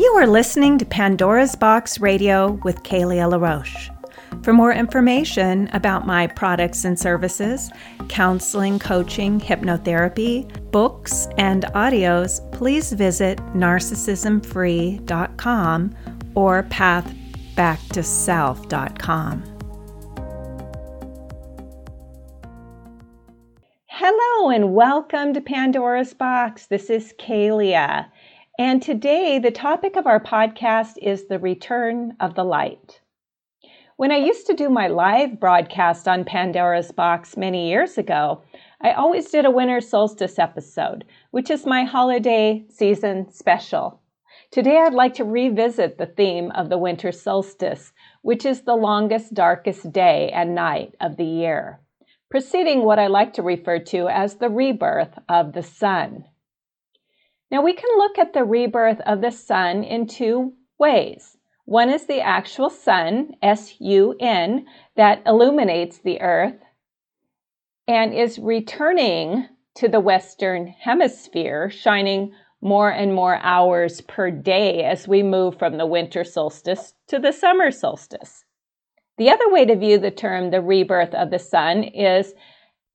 You are listening to Pandora's Box Radio with Kaleah LaRoche. For more information about my products and services, counseling, coaching, hypnotherapy, books, and audios, please visit narcissismfree.com or pathbacktoself.com. Hello and welcome to Pandora's Box. This is Kaleah. And today, the topic of our podcast is the return of the light. When I used to do my live broadcast on Pandora's Box many years ago, I always did a winter solstice episode, which is my holiday season special. Today, I'd like to revisit the theme of the winter solstice, which is the longest, darkest day and night of the year, preceding what I like to refer to as the rebirth of the sun. Now we can look at the rebirth of the sun in two ways. One is the actual sun, S U N, that illuminates the earth and is returning to the Western Hemisphere, shining more and more hours per day as we move from the winter solstice to the summer solstice. The other way to view the term the rebirth of the sun is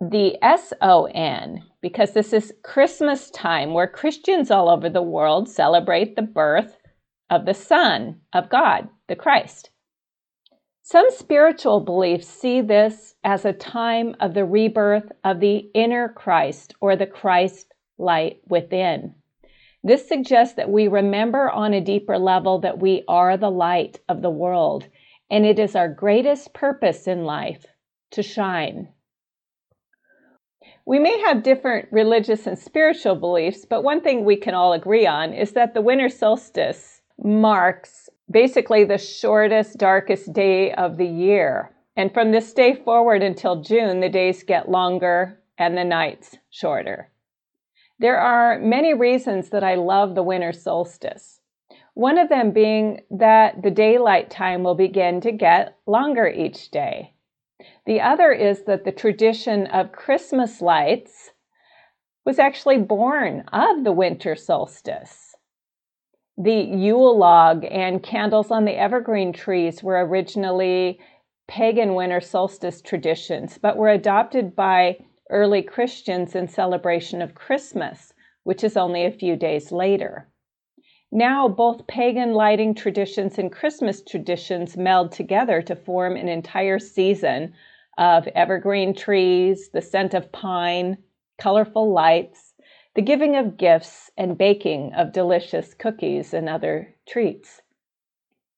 the S O N, because this is Christmas time where Christians all over the world celebrate the birth of the Son of God, the Christ. Some spiritual beliefs see this as a time of the rebirth of the inner Christ or the Christ light within. This suggests that we remember on a deeper level that we are the light of the world, and it is our greatest purpose in life to shine. We may have different religious and spiritual beliefs, but one thing we can all agree on is that the winter solstice marks basically the shortest, darkest day of the year. And from this day forward until June, the days get longer and the nights shorter. There are many reasons that I love the winter solstice. One of them being that the daylight time will begin to get longer each day. The other is that the tradition of Christmas lights was actually born of the winter solstice. The Yule log and candles on the evergreen trees were originally pagan winter solstice traditions, but were adopted by early Christians in celebration of Christmas, which is only a few days later. Now, both pagan lighting traditions and Christmas traditions meld together to form an entire season of evergreen trees, the scent of pine, colorful lights, the giving of gifts, and baking of delicious cookies and other treats.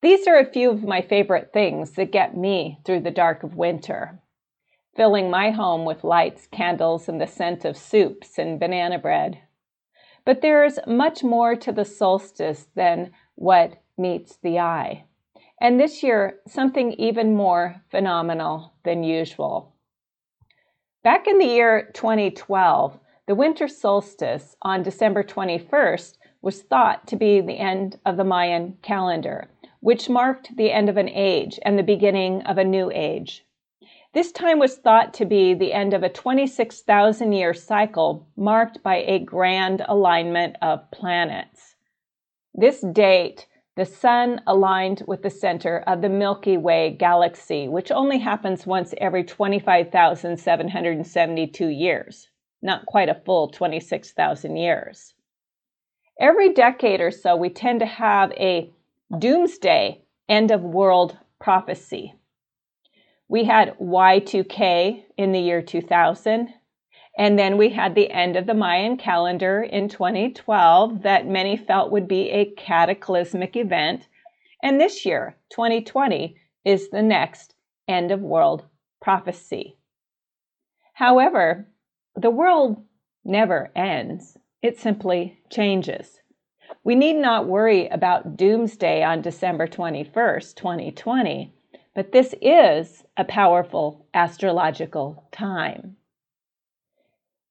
These are a few of my favorite things that get me through the dark of winter, filling my home with lights, candles, and the scent of soups and banana bread. But there's much more to the solstice than what meets the eye. And this year, something even more phenomenal than usual. Back in the year 2012, the winter solstice on December 21st was thought to be the end of the Mayan calendar, which marked the end of an age and the beginning of a new age. This time was thought to be the end of a 26,000 year cycle marked by a grand alignment of planets. This date the sun aligned with the center of the Milky Way galaxy, which only happens once every 25,772 years, not quite a full 26,000 years. Every decade or so, we tend to have a doomsday end of world prophecy. We had Y2K in the year 2000, and then we had the end of the Mayan calendar in 2012 that many felt would be a cataclysmic event. And this year, 2020, is the next end of world prophecy. However, the world never ends, it simply changes. We need not worry about doomsday on December 21st, 2020, but this is a powerful astrological time.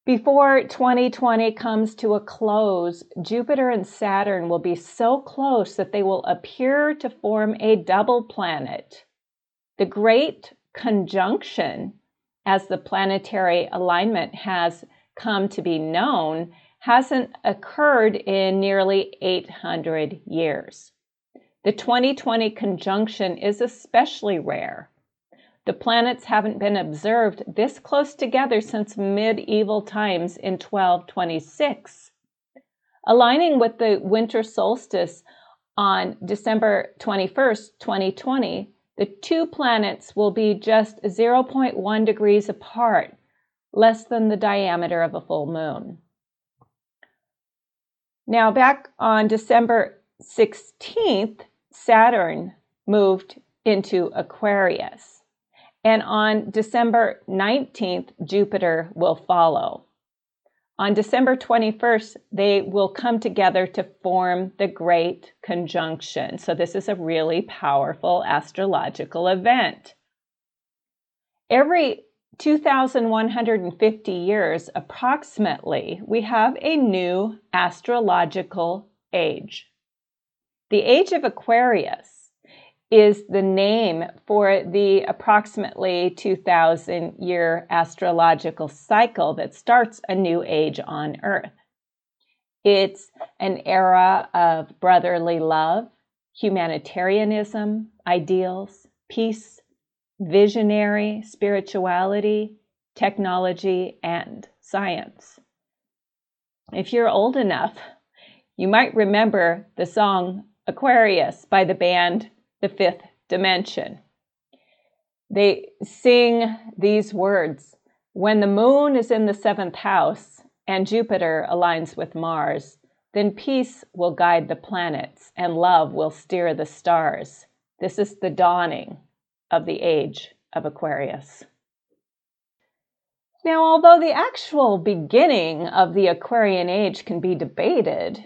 Before 2020 comes to a close, Jupiter and Saturn will be so close that they will appear to form a double planet. The Great Conjunction, as the planetary alignment has come to be known, hasn't occurred in nearly 800 years. The 2020 conjunction is especially rare. The planets haven't been observed this close together since medieval times in 1226. Aligning with the winter solstice on December 21st, 2020, the two planets will be just 0.1 degrees apart, less than the diameter of a full moon. Now, back on December 16th, Saturn moved into Aquarius. And on December 19th, Jupiter will follow. On December 21st, they will come together to form the Great Conjunction. So, this is a really powerful astrological event. Every 2,150 years approximately, we have a new astrological age. The age of Aquarius is the name for the approximately 2,000 year astrological cycle that starts a new age on Earth. It's an era of brotherly love, humanitarianism, ideals, peace, visionary spirituality, technology, and science. If you're old enough, you might remember the song Aquarius by the band The Fifth Dimension. They sing these words When the moon is in the seventh house and Jupiter aligns with Mars, then peace will guide the planets and love will steer the stars. This is the dawning of the age of Aquarius. Now, although the actual beginning of the Aquarian age can be debated,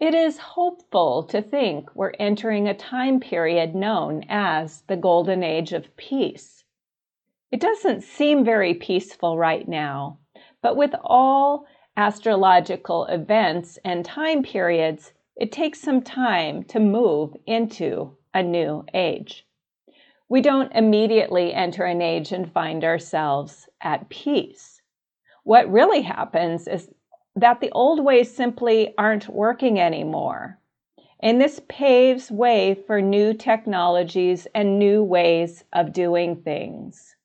it is hopeful to think we're entering a time period known as the Golden Age of Peace. It doesn't seem very peaceful right now, but with all astrological events and time periods, it takes some time to move into a new age we don't immediately enter an age and find ourselves at peace. What really happens is that the old ways simply aren't working anymore. And this paves way for new technologies and new ways of doing things.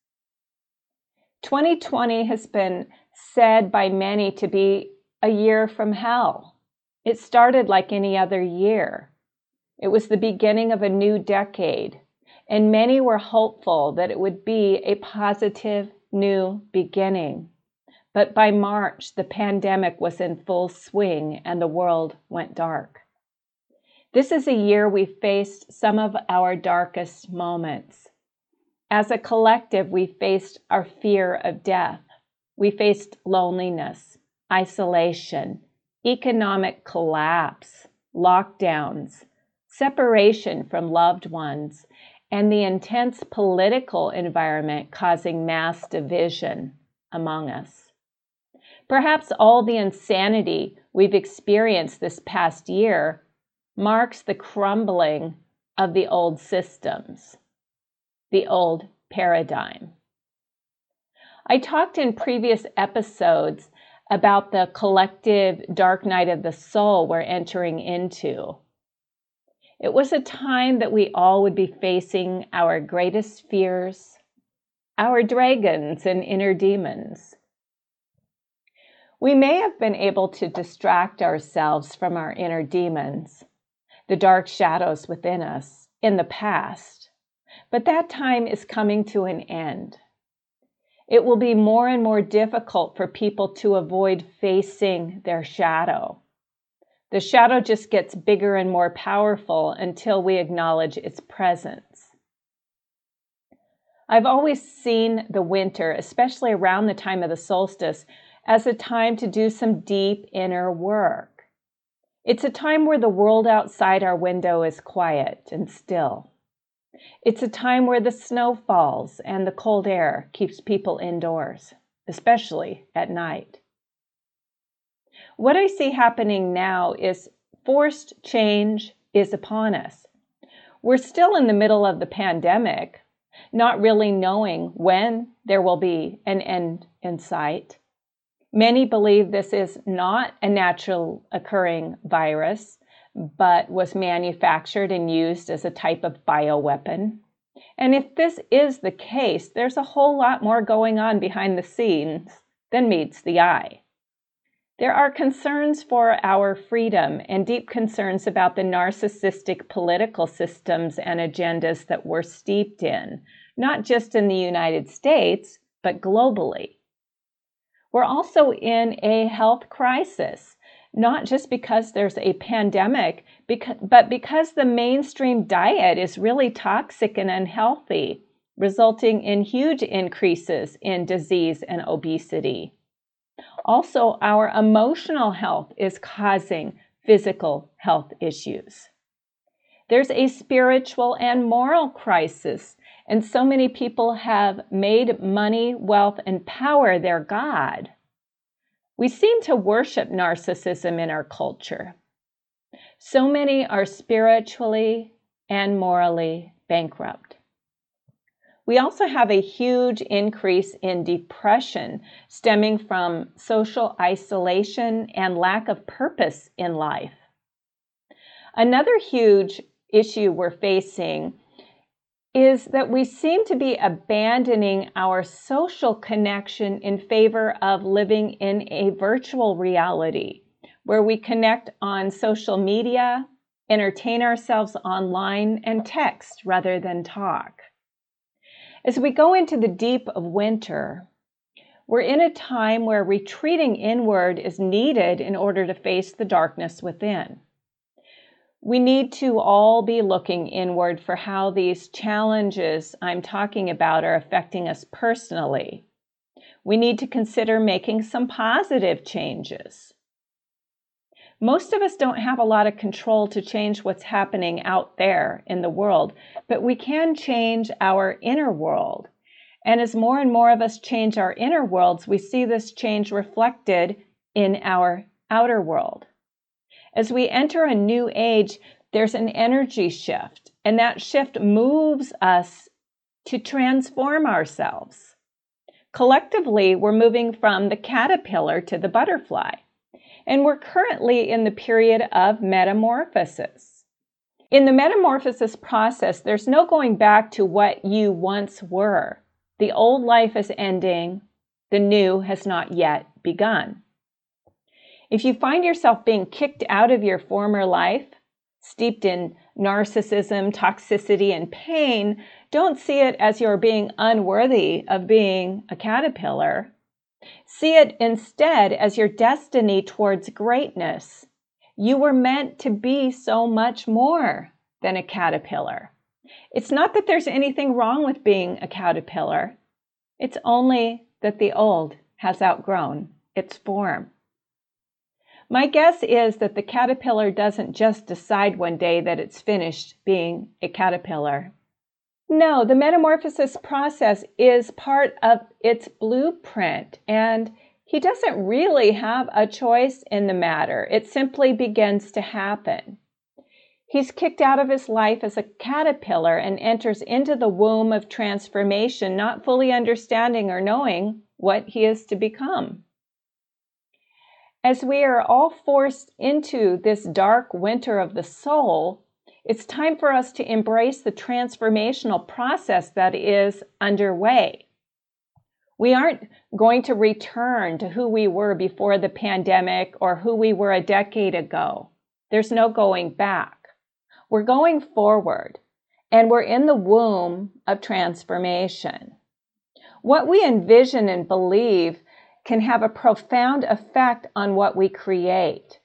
2020 has been said by many to be a year from hell. It started like any other year. It was the beginning of a new decade, and many were hopeful that it would be a positive new beginning. But by March, the pandemic was in full swing and the world went dark. This is a year we faced some of our darkest moments. As a collective, we faced our fear of death. We faced loneliness, isolation, economic collapse, lockdowns, separation from loved ones, and the intense political environment causing mass division among us. Perhaps all the insanity we've experienced this past year marks the crumbling of the old systems, the old paradigm. I talked in previous episodes about the collective dark night of the soul we're entering into. It was a time that we all would be facing our greatest fears, our dragons and inner demons. We may have been able to distract ourselves from our inner demons, the dark shadows within us, in the past, but that time is coming to an end. It will be more and more difficult for people to avoid facing their shadow. The shadow just gets bigger and more powerful until we acknowledge its presence. I've always seen the winter, especially around the time of the solstice, as a time to do some deep inner work. It's a time where the world outside our window is quiet and still. It's a time where the snow falls and the cold air keeps people indoors, especially at night. What I see happening now is forced change is upon us. We're still in the middle of the pandemic, not really knowing when there will be an end in sight. Many believe this is not a natural occurring virus, but was manufactured and used as a type of bioweapon. And if this is the case, there's a whole lot more going on behind the scenes than meets the eye. There are concerns for our freedom and deep concerns about the narcissistic political systems and agendas that we're steeped in, not just in the United States, but globally. We're also in a health crisis, not just because there's a pandemic, but because the mainstream diet is really toxic and unhealthy, resulting in huge increases in disease and obesity. Also, our emotional health is causing physical health issues. There's a spiritual and moral crisis and so many people have made money, wealth, and power their God. We seem to worship narcissism in our culture. So many are spiritually and morally bankrupt. We also have a huge increase in depression stemming from social isolation and lack of purpose in life. Another huge issue we're facing is that we seem to be abandoning our social connection in favor of living in a virtual reality where we connect on social media, entertain ourselves online, and text rather than talk. As we go into the deep of winter, we're in a time where retreating inward is needed in order to face the darkness within we need to all be looking inward for how these challenges I'm talking about are affecting us personally. We need to consider making some positive changes. Most of us don't have a lot of control to change what's happening out there in the world, but we can change our inner world. And as more and more of us change our inner worlds, we see this change reflected in our outer world. As we enter a new age, there's an energy shift, and that shift moves us to transform ourselves. Collectively, we're moving from the caterpillar to the butterfly, and we're currently in the period of metamorphosis. In the metamorphosis process, there's no going back to what you once were. The old life is ending, the new has not yet begun. If you find yourself being kicked out of your former life, steeped in narcissism, toxicity, and pain, don't see it as you're being unworthy of being a caterpillar. See it instead as your destiny towards greatness. You were meant to be so much more than a caterpillar. It's not that there's anything wrong with being a caterpillar, it's only that the old has outgrown its form. My guess is that the caterpillar doesn't just decide one day that it's finished being a caterpillar. No, the metamorphosis process is part of its blueprint, and he doesn't really have a choice in the matter. It simply begins to happen. He's kicked out of his life as a caterpillar and enters into the womb of transformation, not fully understanding or knowing what he is to become. As we are all forced into this dark winter of the soul, it's time for us to embrace the transformational process that is underway. We aren't going to return to who we were before the pandemic or who we were a decade ago. There's no going back. We're going forward and we're in the womb of transformation. What we envision and believe can have a profound effect on what we create.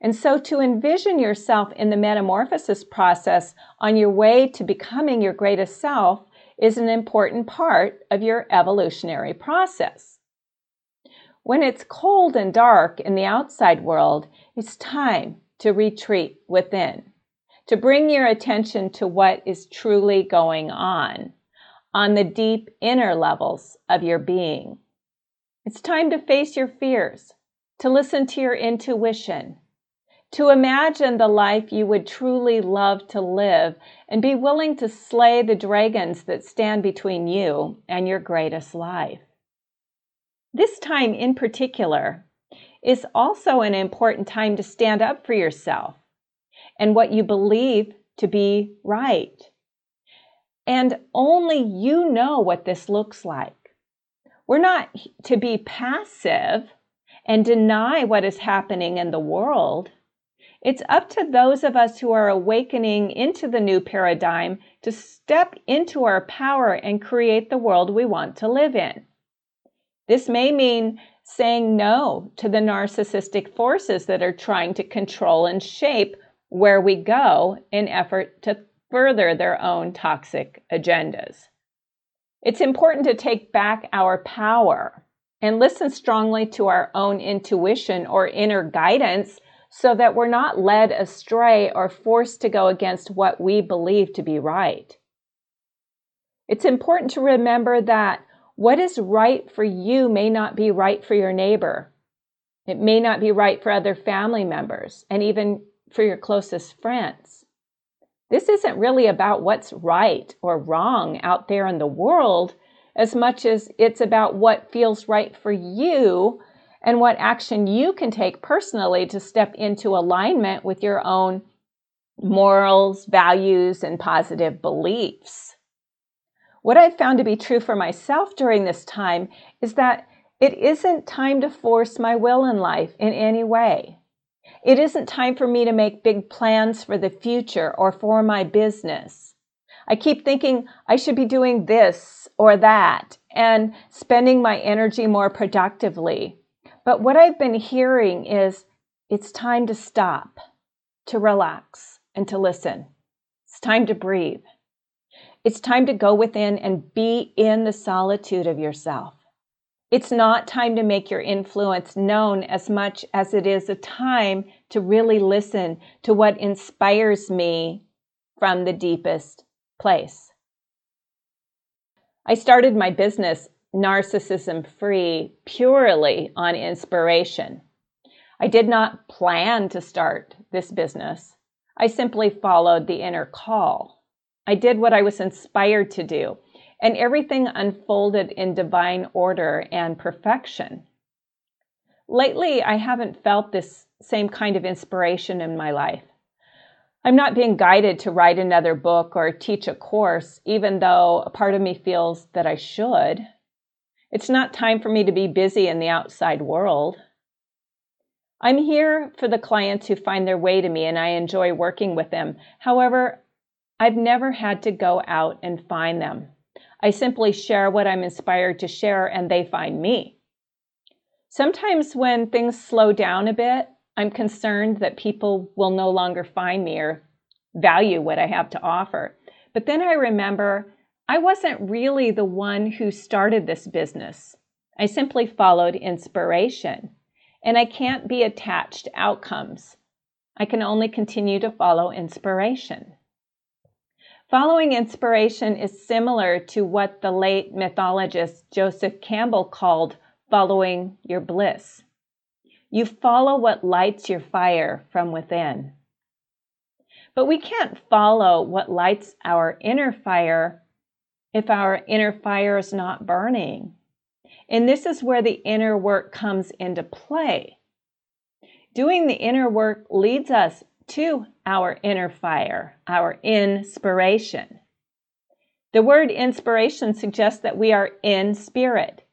And so to envision yourself in the metamorphosis process on your way to becoming your greatest self is an important part of your evolutionary process. When it's cold and dark in the outside world, it's time to retreat within, to bring your attention to what is truly going on, on the deep inner levels of your being. It's time to face your fears, to listen to your intuition, to imagine the life you would truly love to live, and be willing to slay the dragons that stand between you and your greatest life. This time in particular is also an important time to stand up for yourself and what you believe to be right. And only you know what this looks like. We're not to be passive and deny what is happening in the world. It's up to those of us who are awakening into the new paradigm to step into our power and create the world we want to live in. This may mean saying no to the narcissistic forces that are trying to control and shape where we go in effort to further their own toxic agendas. It's important to take back our power and listen strongly to our own intuition or inner guidance so that we're not led astray or forced to go against what we believe to be right. It's important to remember that what is right for you may not be right for your neighbor. It may not be right for other family members and even for your closest friends. This isn't really about what's right or wrong out there in the world as much as it's about what feels right for you and what action you can take personally to step into alignment with your own morals, values, and positive beliefs. What I've found to be true for myself during this time is that it isn't time to force my will in life in any way. It isn't time for me to make big plans for the future or for my business. I keep thinking I should be doing this or that and spending my energy more productively. But what I've been hearing is it's time to stop, to relax, and to listen. It's time to breathe. It's time to go within and be in the solitude of yourself. It's not time to make your influence known as much as it is a time to really listen to what inspires me from the deepest place. I started my business narcissism free purely on inspiration. I did not plan to start this business. I simply followed the inner call. I did what I was inspired to do and everything unfolded in divine order and perfection. Lately, I haven't felt this same kind of inspiration in my life. I'm not being guided to write another book or teach a course, even though a part of me feels that I should. It's not time for me to be busy in the outside world. I'm here for the clients who find their way to me and I enjoy working with them. However, I've never had to go out and find them. I simply share what I'm inspired to share and they find me. Sometimes when things slow down a bit, I'm concerned that people will no longer find me or value what I have to offer. But then I remember I wasn't really the one who started this business. I simply followed inspiration. And I can't be attached to outcomes. I can only continue to follow inspiration. Following inspiration is similar to what the late mythologist Joseph Campbell called following your bliss. You follow what lights your fire from within. But we can't follow what lights our inner fire if our inner fire is not burning. And this is where the inner work comes into play. Doing the inner work leads us to our inner fire, our inspiration. The word inspiration suggests that we are in spirit.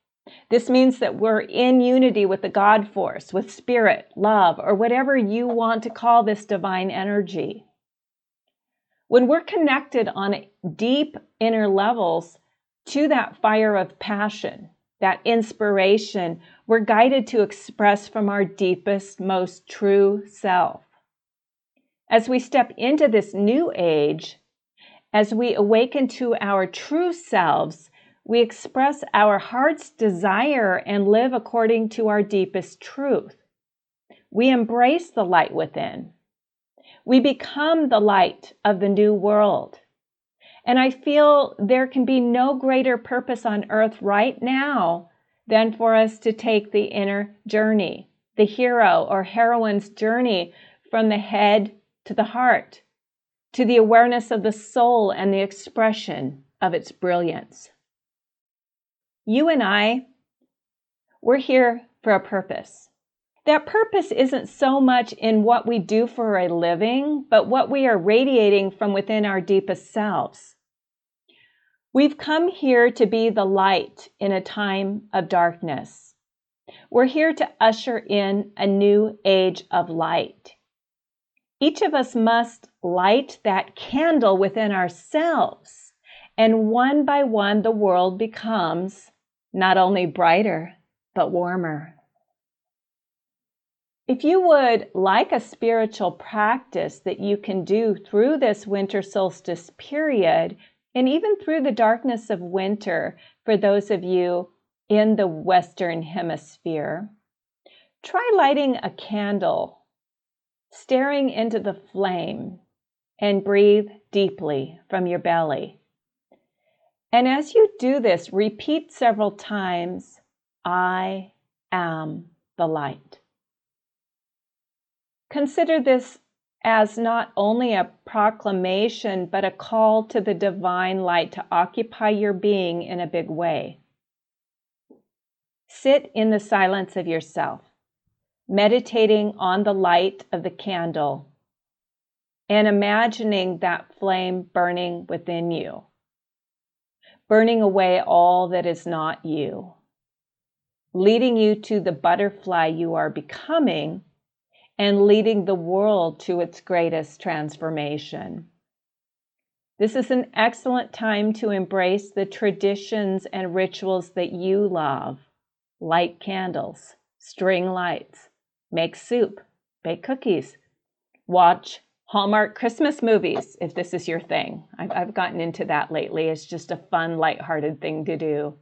This means that we're in unity with the God force, with spirit, love, or whatever you want to call this divine energy. When we're connected on deep inner levels to that fire of passion, that inspiration, we're guided to express from our deepest, most true self. As we step into this new age, as we awaken to our true selves, we express our heart's desire and live according to our deepest truth. We embrace the light within. We become the light of the new world. And I feel there can be no greater purpose on earth right now than for us to take the inner journey, the hero or heroine's journey from the head to the heart, to the awareness of the soul and the expression of its brilliance. You and I, We're here for a purpose. That purpose isn't so much in what we do for a living, but what we are radiating from within our deepest selves. We've come here to be the light in a time of darkness. We're here to usher in a new age of light. Each of us must light that candle within ourselves, and one by one, the world becomes not only brighter, but warmer. If you would like a spiritual practice that you can do through this winter solstice period, and even through the darkness of winter for those of you in the Western Hemisphere, try lighting a candle, staring into the flame, and breathe deeply from your belly. And as you do this, repeat several times I am the light. Consider this as not only a proclamation, but a call to the divine light to occupy your being in a big way. Sit in the silence of yourself, meditating on the light of the candle and imagining that flame burning within you, burning away all that is not you, leading you to the butterfly you are becoming and leading the world to its greatest transformation. This is an excellent time to embrace the traditions and rituals that you love. Light candles, string lights, make soup, bake cookies, watch Hallmark Christmas movies if this is your thing. I've, I've gotten into that lately. It's just a fun, light-hearted thing to do.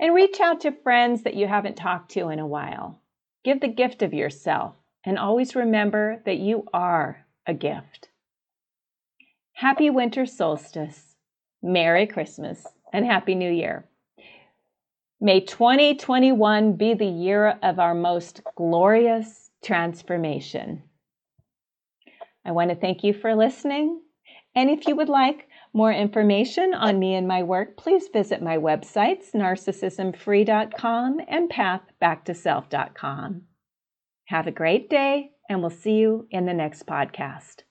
And reach out to friends that you haven't talked to in a while. Give the gift of yourself and always remember that you are a gift. Happy winter solstice, Merry Christmas, and Happy New Year. May 2021 be the year of our most glorious transformation. I want to thank you for listening. And if you would like more information on me and my work, please visit my websites, narcissismfree.com and pathbacktoself.com. Have a great day, and we'll see you in the next podcast.